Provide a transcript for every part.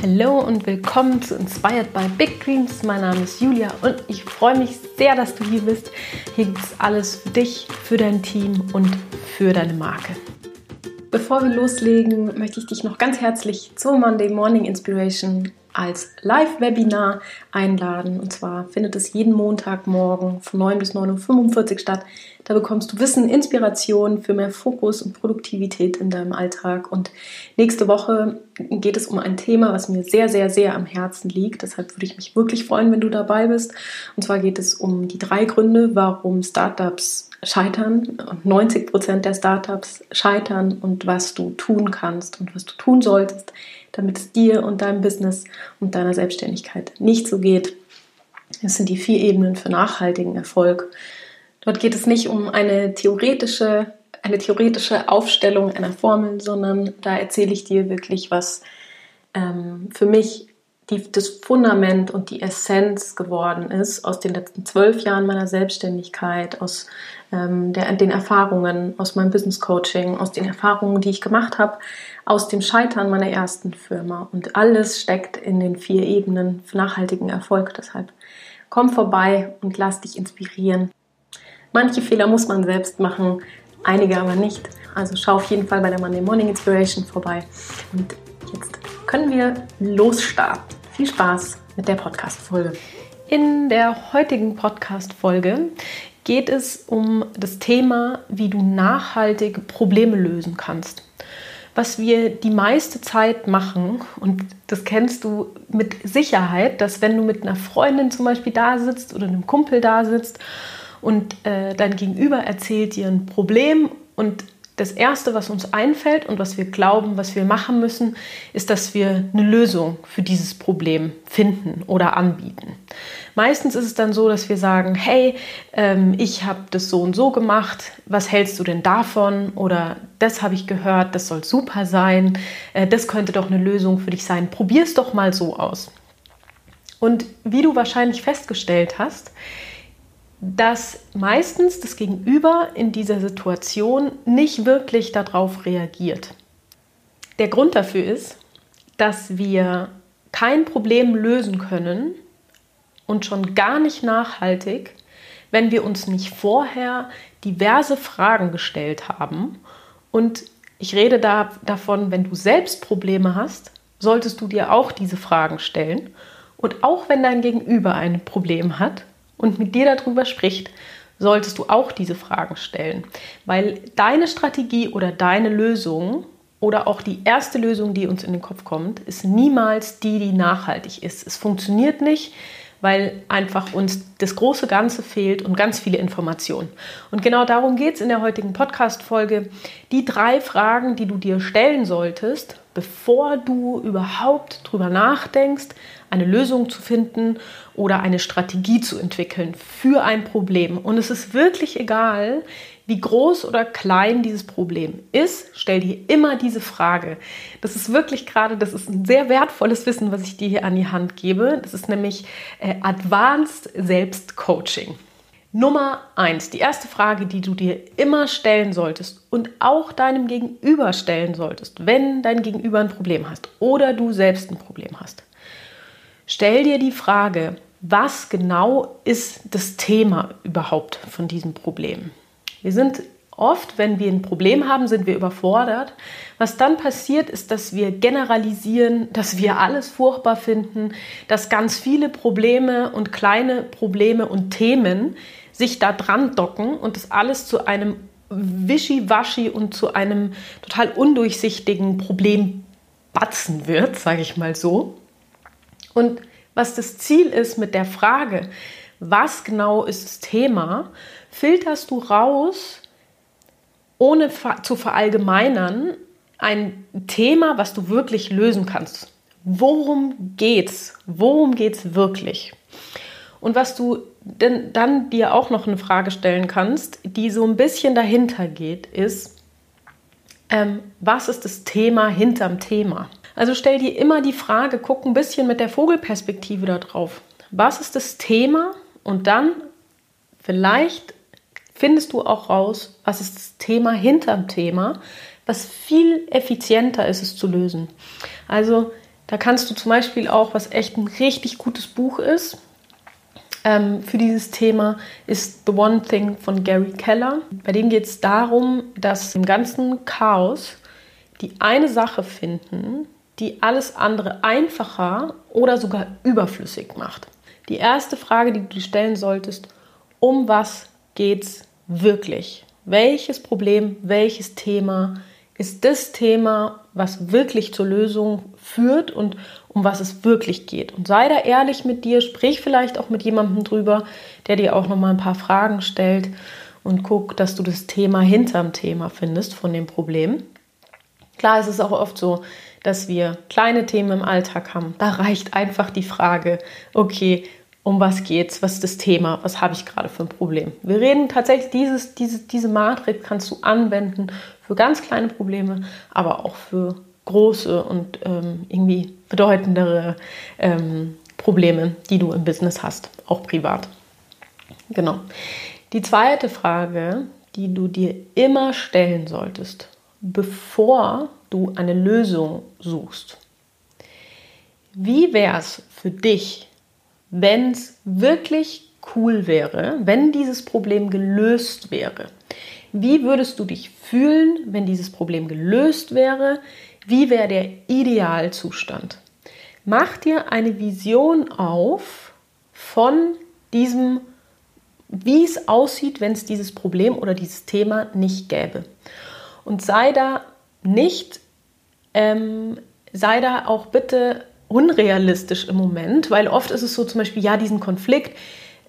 Hallo und willkommen zu Inspired by Big Dreams. Mein Name ist Julia und ich freue mich sehr, dass du hier bist. Hier gibt es alles für dich, für dein Team und für deine Marke. Bevor wir loslegen, möchte ich dich noch ganz herzlich zur Monday Morning Inspiration als Live-Webinar einladen. Und zwar findet es jeden Montagmorgen von 9 bis 9.45 Uhr statt. Da bekommst du Wissen, Inspiration für mehr Fokus und Produktivität in deinem Alltag. Und nächste Woche geht es um ein Thema, was mir sehr, sehr, sehr am Herzen liegt. Deshalb würde ich mich wirklich freuen, wenn du dabei bist. Und zwar geht es um die drei Gründe, warum Startups scheitern und 90 Prozent der Startups scheitern und was du tun kannst und was du tun solltest, damit es dir und deinem Business und deiner Selbstständigkeit nicht so geht. Es sind die vier Ebenen für nachhaltigen Erfolg. Dort geht es nicht um eine theoretische, eine theoretische Aufstellung einer Formel, sondern da erzähle ich dir wirklich, was ähm, für mich die, das Fundament und die Essenz geworden ist aus den letzten zwölf Jahren meiner Selbstständigkeit, aus ähm, der, den Erfahrungen, aus meinem Business Coaching, aus den Erfahrungen, die ich gemacht habe, aus dem Scheitern meiner ersten Firma. Und alles steckt in den vier Ebenen für nachhaltigen Erfolg. Deshalb komm vorbei und lass dich inspirieren. Manche Fehler muss man selbst machen, einige aber nicht. Also schau auf jeden Fall bei der Monday Morning Inspiration vorbei. Und jetzt können wir losstarten. Viel Spaß mit der Podcast-Folge. In der heutigen Podcast-Folge geht es um das Thema, wie du nachhaltig Probleme lösen kannst. Was wir die meiste Zeit machen, und das kennst du mit Sicherheit, dass wenn du mit einer Freundin zum Beispiel da sitzt oder einem Kumpel da sitzt und äh, dein Gegenüber erzählt dir ein Problem und das Erste, was uns einfällt und was wir glauben, was wir machen müssen, ist, dass wir eine Lösung für dieses Problem finden oder anbieten. Meistens ist es dann so, dass wir sagen, hey, ähm, ich habe das so und so gemacht, was hältst du denn davon? Oder das habe ich gehört, das soll super sein, äh, das könnte doch eine Lösung für dich sein. Probier es doch mal so aus. Und wie du wahrscheinlich festgestellt hast, dass meistens das Gegenüber in dieser Situation nicht wirklich darauf reagiert. Der Grund dafür ist, dass wir kein Problem lösen können und schon gar nicht nachhaltig, wenn wir uns nicht vorher diverse Fragen gestellt haben. Und ich rede da davon, wenn du selbst Probleme hast, solltest du dir auch diese Fragen stellen. Und auch wenn dein Gegenüber ein Problem hat, und mit dir darüber spricht, solltest du auch diese Fragen stellen. Weil deine Strategie oder deine Lösung oder auch die erste Lösung, die uns in den Kopf kommt, ist niemals die, die nachhaltig ist. Es funktioniert nicht, weil einfach uns das große Ganze fehlt und ganz viele Informationen. Und genau darum geht es in der heutigen Podcast-Folge. Die drei Fragen, die du dir stellen solltest, bevor du überhaupt drüber nachdenkst, eine Lösung zu finden oder eine Strategie zu entwickeln für ein Problem. Und es ist wirklich egal, wie groß oder klein dieses Problem ist, stell dir immer diese Frage. Das ist wirklich gerade, das ist ein sehr wertvolles Wissen, was ich dir hier an die Hand gebe. Das ist nämlich äh, Advanced Selbstcoaching. Nummer eins, die erste Frage, die du dir immer stellen solltest und auch deinem Gegenüber stellen solltest, wenn dein Gegenüber ein Problem hast oder du selbst ein Problem hast. Stell dir die Frage, was genau ist das Thema überhaupt von diesem Problem? Wir sind oft, wenn wir ein Problem haben, sind wir überfordert. Was dann passiert, ist, dass wir generalisieren, dass wir alles furchtbar finden, dass ganz viele Probleme und kleine Probleme und Themen sich da dran docken und das alles zu einem Wischiwaschi und zu einem total undurchsichtigen Problem batzen wird, sage ich mal so. Und was das Ziel ist mit der Frage, was genau ist das Thema, filterst du raus, ohne zu verallgemeinern, ein Thema, was du wirklich lösen kannst. Worum geht's? Worum geht's wirklich? Und was du denn dann dir auch noch eine Frage stellen kannst, die so ein bisschen dahinter geht, ist, ähm, was ist das Thema hinterm Thema? Also stell dir immer die Frage, guck ein bisschen mit der Vogelperspektive da drauf. Was ist das Thema? Und dann vielleicht findest du auch raus, was ist das Thema hinterm Thema, was viel effizienter ist es zu lösen. Also Da kannst du zum Beispiel auch, was echt ein richtig gutes Buch ist, ähm, für dieses Thema ist The One Thing von Gary Keller. Bei dem geht es darum, dass im ganzen Chaos die eine Sache finden, die alles andere einfacher oder sogar überflüssig macht. Die erste Frage, die du dir stellen solltest, um was geht's wirklich? Welches Problem, welches Thema ist das Thema, was wirklich zur Lösung führt und um was es wirklich geht. Und sei da ehrlich mit dir, sprich vielleicht auch mit jemandem drüber, der dir auch noch mal ein paar Fragen stellt und guck, dass du das Thema hinterm Thema findest von dem Problem. Klar, es ist auch oft so, dass wir kleine Themen im Alltag haben. Da reicht einfach die Frage, okay, um was geht's, was ist das Thema, was habe ich gerade für ein Problem. Wir reden tatsächlich, dieses, diese, diese Matrix kannst du anwenden für ganz kleine Probleme, aber auch für große und ähm, irgendwie bedeutendere ähm, Probleme, die du im Business hast, auch privat. Genau. Die zweite Frage, die du dir immer stellen solltest, bevor du eine Lösung suchst. Wie wäre es für dich, wenn es wirklich cool wäre, wenn dieses Problem gelöst wäre. Wie würdest du dich fühlen, wenn dieses Problem gelöst wäre? Wie wäre der Idealzustand? Mach dir eine Vision auf von diesem, wie es aussieht, wenn es dieses Problem oder dieses Thema nicht gäbe. Und sei da nicht, ähm, sei da auch bitte unrealistisch im Moment, weil oft ist es so zum Beispiel, ja, diesen Konflikt,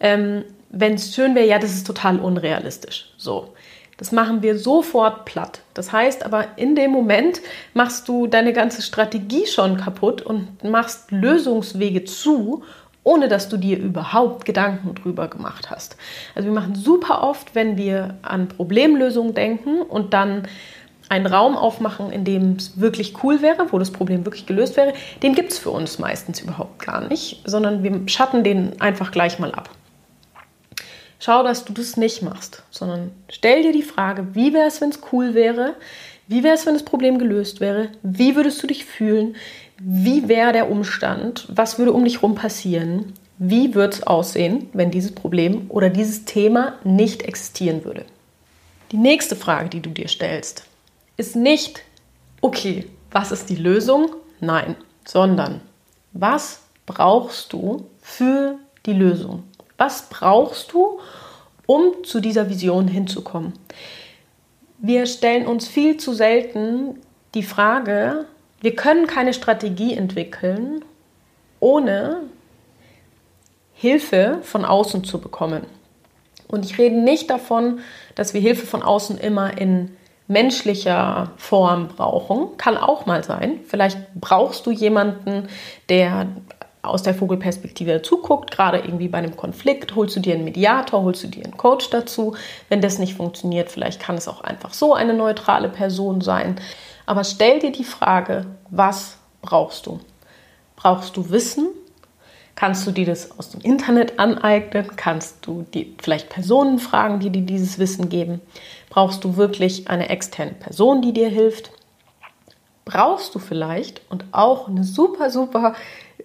ähm, wenn es schön wäre, ja, das ist total unrealistisch. So. Das machen wir sofort platt. Das heißt aber, in dem Moment machst du deine ganze Strategie schon kaputt und machst Lösungswege zu, ohne dass du dir überhaupt Gedanken drüber gemacht hast. Also wir machen super oft, wenn wir an Problemlösungen denken und dann einen Raum aufmachen, in dem es wirklich cool wäre, wo das Problem wirklich gelöst wäre, den gibt es für uns meistens überhaupt gar nicht, sondern wir schatten den einfach gleich mal ab. Schau, dass du das nicht machst, sondern stell dir die Frage, wie wäre es, wenn es cool wäre? Wie wäre es, wenn das Problem gelöst wäre? Wie würdest du dich fühlen? Wie wäre der Umstand? Was würde um dich herum passieren? Wie würde es aussehen, wenn dieses Problem oder dieses Thema nicht existieren würde? Die nächste Frage, die du dir stellst, ist nicht, okay, was ist die Lösung? Nein, sondern was brauchst du für die Lösung? Was brauchst du, um zu dieser Vision hinzukommen? Wir stellen uns viel zu selten die Frage, wir können keine Strategie entwickeln, ohne Hilfe von außen zu bekommen. Und ich rede nicht davon, dass wir Hilfe von außen immer in menschlicher Form brauchen. Kann auch mal sein. Vielleicht brauchst du jemanden, der aus der Vogelperspektive zuguckt, gerade irgendwie bei einem Konflikt, holst du dir einen Mediator, holst du dir einen Coach dazu. Wenn das nicht funktioniert, vielleicht kann es auch einfach so eine neutrale Person sein. Aber stell dir die Frage, was brauchst du? Brauchst du Wissen? Kannst du dir das aus dem Internet aneignen? Kannst du die vielleicht Personen fragen, die dir dieses Wissen geben? Brauchst du wirklich eine externe Person, die dir hilft? Brauchst du vielleicht und auch ein super, super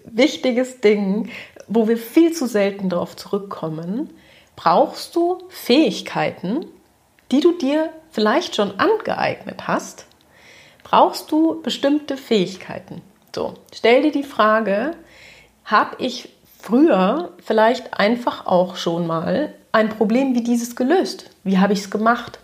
wichtiges Ding, wo wir viel zu selten darauf zurückkommen, brauchst du Fähigkeiten, die du dir vielleicht schon angeeignet hast, brauchst du bestimmte Fähigkeiten. So, stell dir die Frage, habe ich früher vielleicht einfach auch schon mal ein Problem wie dieses gelöst? Wie habe ich es gemacht?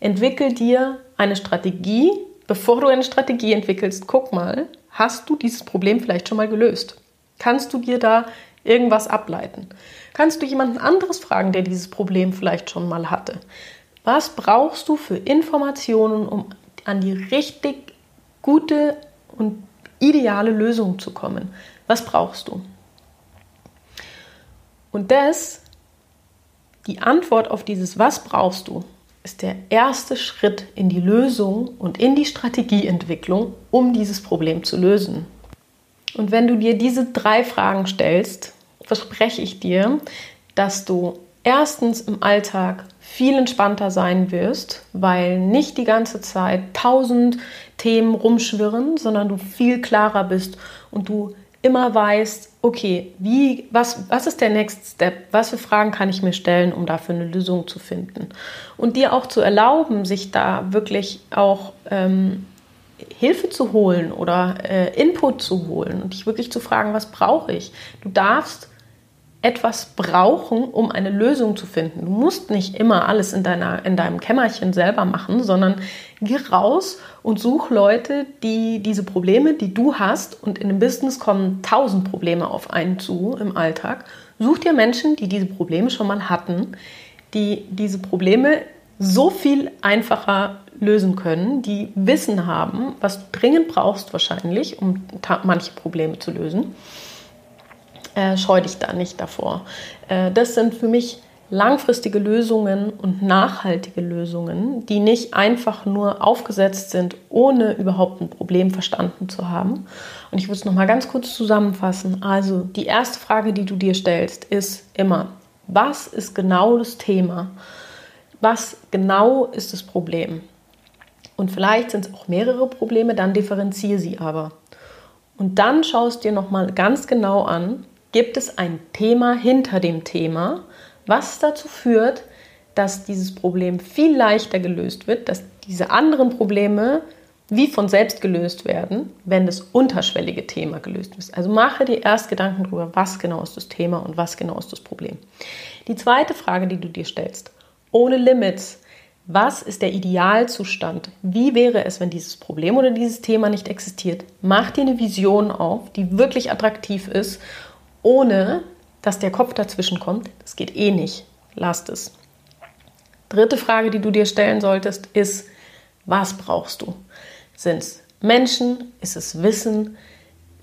Entwickel dir eine Strategie. Bevor du eine Strategie entwickelst, guck mal, hast du dieses Problem vielleicht schon mal gelöst? Kannst du dir da irgendwas ableiten? Kannst du jemanden anderes fragen, der dieses Problem vielleicht schon mal hatte? Was brauchst du für Informationen, um an die richtig gute und ideale Lösung zu kommen? Was brauchst du? Und das, die Antwort auf dieses Was brauchst du, ist der erste Schritt in die Lösung und in die Strategieentwicklung, um dieses Problem zu lösen. Und wenn du dir diese drei Fragen stellst, verspreche ich dir, dass du erstens im Alltag viel entspannter sein wirst, weil nicht die ganze Zeit tausend Themen rumschwirren, sondern du viel klarer bist und du immer weißt, okay, wie, was, was ist der Next Step? Was für Fragen kann ich mir stellen, um dafür eine Lösung zu finden? Und dir auch zu erlauben, sich da wirklich auch ähm, Hilfe zu holen oder äh, Input zu holen und dich wirklich zu fragen, was brauche ich? Du darfst etwas brauchen, um eine Lösung zu finden. Du musst nicht immer alles in, deiner, in deinem Kämmerchen selber machen, sondern geh raus und such Leute, die diese Probleme, die du hast, und in einem Business kommen tausend Probleme auf einen zu im Alltag. Such dir Menschen, die diese Probleme schon mal hatten, die diese Probleme so viel einfacher lösen können, die Wissen haben, was du dringend brauchst wahrscheinlich, um manche Probleme zu lösen äh, scheu dich da nicht davor. Äh, das sind für mich langfristige Lösungen und nachhaltige Lösungen, die nicht einfach nur aufgesetzt sind, ohne überhaupt ein Problem verstanden zu haben. Und ich würde es nochmal ganz kurz zusammenfassen. Also die erste Frage, die du dir stellst, ist immer, was ist genau das Thema? Was genau ist das Problem? Und vielleicht sind es auch mehrere Probleme, dann differenziere sie aber. Und dann schaust dir nochmal ganz genau an, gibt es ein Thema hinter dem Thema, was dazu führt, dass dieses Problem viel leichter gelöst wird, dass diese anderen Probleme wie von selbst gelöst werden, wenn das unterschwellige Thema gelöst ist. Also mache dir erst Gedanken darüber, was genau ist das Thema und was genau ist das Problem. Die zweite Frage, die du dir stellst, ohne Limits, was ist der Idealzustand? Wie wäre es, wenn dieses Problem oder dieses Thema nicht existiert? Mach dir eine Vision auf, die wirklich attraktiv ist ohne dass der Kopf dazwischen kommt. Das geht eh nicht. Lasst es. Dritte Frage, die du dir stellen solltest, ist, was brauchst du? Sind es Menschen? Ist es Wissen?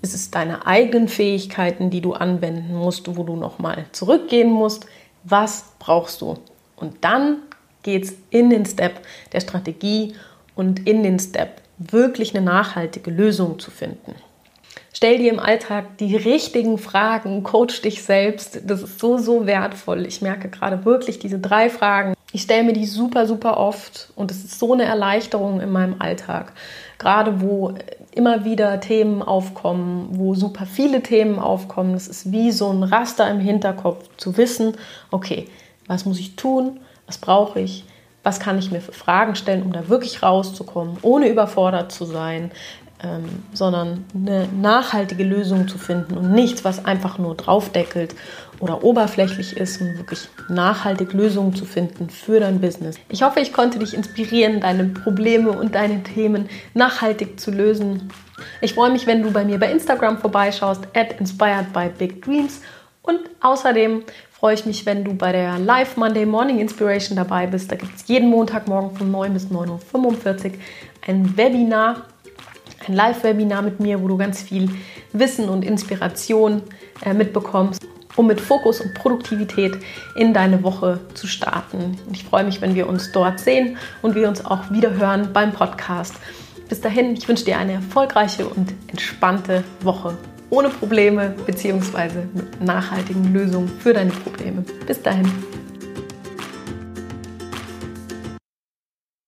Ist es deine eigenen Fähigkeiten, die du anwenden musst, wo du nochmal zurückgehen musst? Was brauchst du? Und dann geht es in den Step der Strategie und in den Step wirklich eine nachhaltige Lösung zu finden. Stell dir im Alltag die richtigen Fragen, coach dich selbst. Das ist so, so wertvoll. Ich merke gerade wirklich diese drei Fragen. Ich stelle mir die super, super oft und es ist so eine Erleichterung in meinem Alltag. Gerade wo immer wieder Themen aufkommen, wo super viele Themen aufkommen. Es ist wie so ein Raster im Hinterkopf zu wissen, okay, was muss ich tun? Was brauche ich? Was kann ich mir für Fragen stellen, um da wirklich rauszukommen, ohne überfordert zu sein? Ähm, sondern eine nachhaltige Lösung zu finden und nichts, was einfach nur draufdeckelt oder oberflächlich ist und wirklich nachhaltig Lösungen zu finden für dein Business. Ich hoffe, ich konnte dich inspirieren, deine Probleme und deine Themen nachhaltig zu lösen. Ich freue mich, wenn du bei mir bei Instagram vorbeischaust, at inspired by big dreams. Und außerdem freue ich mich, wenn du bei der Live Monday Morning Inspiration dabei bist. Da gibt es jeden Montagmorgen von 9 bis 9.45 Uhr ein Webinar ein Live-Webinar mit mir, wo du ganz viel Wissen und Inspiration äh, mitbekommst, um mit Fokus und Produktivität in deine Woche zu starten. Und ich freue mich, wenn wir uns dort sehen und wir uns auch wieder hören beim Podcast. Bis dahin, ich wünsche dir eine erfolgreiche und entspannte Woche ohne Probleme bzw. mit nachhaltigen Lösungen für deine Probleme. Bis dahin.